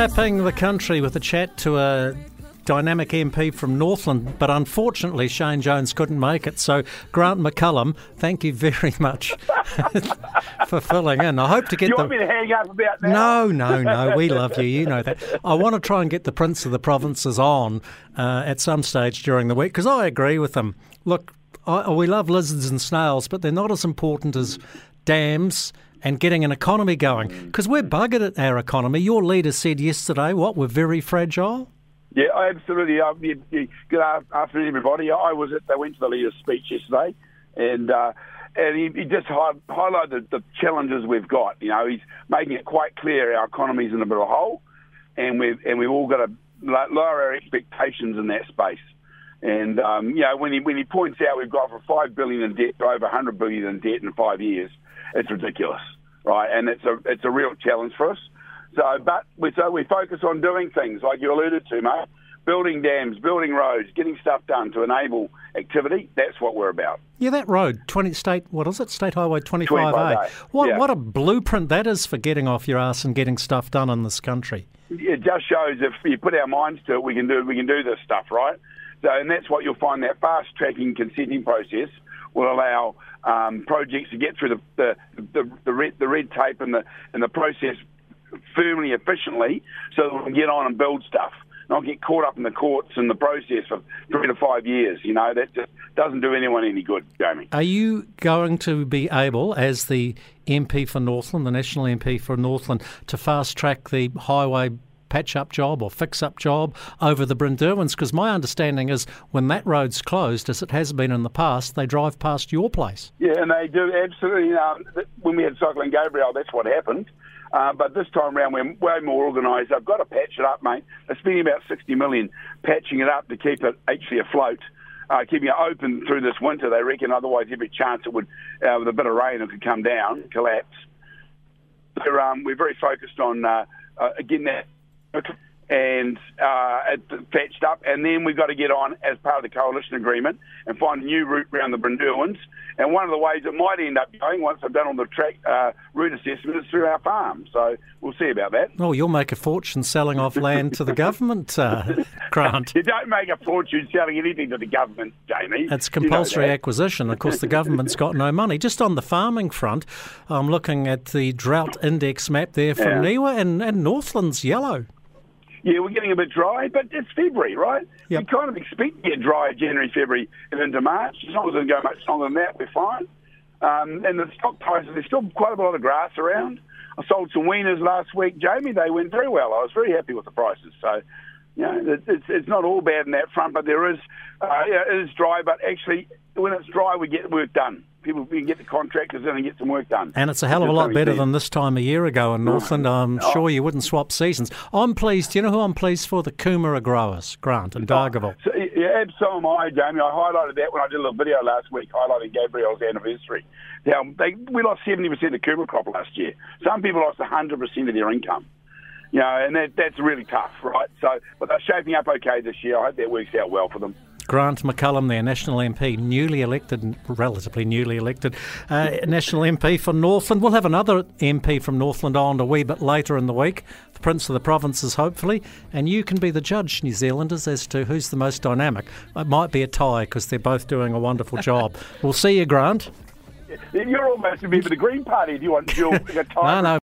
Wrapping the country with a chat to a dynamic MP from Northland, but unfortunately Shane Jones couldn't make it. So, Grant McCallum, thank you very much for filling in. I hope to get you the. want me to hang up about now? No, no, no. We love you. You know that. I want to try and get the Prince of the Provinces on uh, at some stage during the week because I agree with him. Look, I, we love lizards and snails, but they're not as important as dams and getting an economy going because we're buggered at our economy. Your leader said yesterday, what, we're very fragile? Yeah, absolutely. Uh, you, you, good afternoon, everybody. I was at, they went to the leader's speech yesterday, and uh, and he, he just high, highlighted the challenges we've got. You know, he's making it quite clear our economy's in a bit of a hole, and we've and we've all got to lower our expectations in that space. And um, you know, when he when he points out we've gone from five billion in debt to over 100 billion in debt in five years, it's ridiculous, right? And it's a it's a real challenge for us. So, but we so we focus on doing things like you alluded to, mate. Building dams, building roads, getting stuff done to enable activity. That's what we're about. Yeah, that road, twenty state, what is it? State Highway twenty five A. What yeah. what a blueprint that is for getting off your ass and getting stuff done in this country. It just shows if you put our minds to it, we can do we can do this stuff, right? So, and that's what you'll find that fast tracking consenting process will allow um, projects to get through the the, the, the, red, the red tape and the and the process firmly, efficiently, so that we can get on and build stuff. Not get caught up in the courts and the process for three to five years. You know that just doesn't do anyone any good, Jamie. Are you going to be able, as the MP for Northland, the national MP for Northland, to fast track the highway patch up job or fix up job over the Brynderwyns? Because my understanding is when that road's closed, as it has been in the past, they drive past your place. Yeah, and they do absolutely. Um, when we had Cyclone Gabrielle, that's what happened. Uh, but this time around, we're way more organised. They've got to patch it up, mate. They're spending about 60 million patching it up to keep it actually afloat. Uh, keeping it open through this winter, they reckon. Otherwise, every chance it would, uh, with a bit of rain, it could come down, collapse. So, um, we're very focused on uh, uh, getting that and uh, patched up, and then we've got to get on as part of the coalition agreement and find a new route around the Brynderwyns. And one of the ways it might end up going, once I've done all the track uh, route assessment, is through our farm. So we'll see about that. Oh, you'll make a fortune selling off land to the government, uh, Grant. you don't make a fortune selling anything to the government, Jamie. It's compulsory you know acquisition. Of course, the government's got no money. Just on the farming front, I'm looking at the drought index map there from yeah. NIWA, and, and Northland's yellow. Yeah, we're getting a bit dry, but it's February, right? Yep. We kind of expect to get dry January, February, and into March. As long as it doesn't go much longer than that, we're fine. Um, and the stock prices, there's still quite a lot of grass around. I sold some weaners last week, Jamie. They went very well. I was very happy with the prices. So, you know, it's, it's not all bad in that front, but there is, uh, yeah, it is dry, but actually, when it's dry, we get work done people can get the contractors in and get some work done. And it's a hell of a lot better than this time a year ago in Northland. I'm oh. sure you wouldn't swap seasons. I'm pleased. Do You know who I'm pleased for? The kumara growers, Grant and Dargaville. Oh, so, yeah, so am I, Jamie. I highlighted that when I did a little video last week highlighting Gabrielle's anniversary. Now, they, we lost 70% of the kumara crop last year. Some people lost 100% of their income. You know, and that, that's really tough, right? So, but they're shaping up okay this year. I hope that works out well for them. Grant McCallum, their National MP, newly elected, relatively newly elected, uh, National MP for Northland. We'll have another MP from Northland on a wee bit later in the week, the Prince of the Provinces, hopefully, and you can be the judge, New Zealanders, as to who's the most dynamic. It might be a tie because they're both doing a wonderful job. we'll see you, Grant. You're almost a member of the Green Party. Do you want dual a tie? no, no.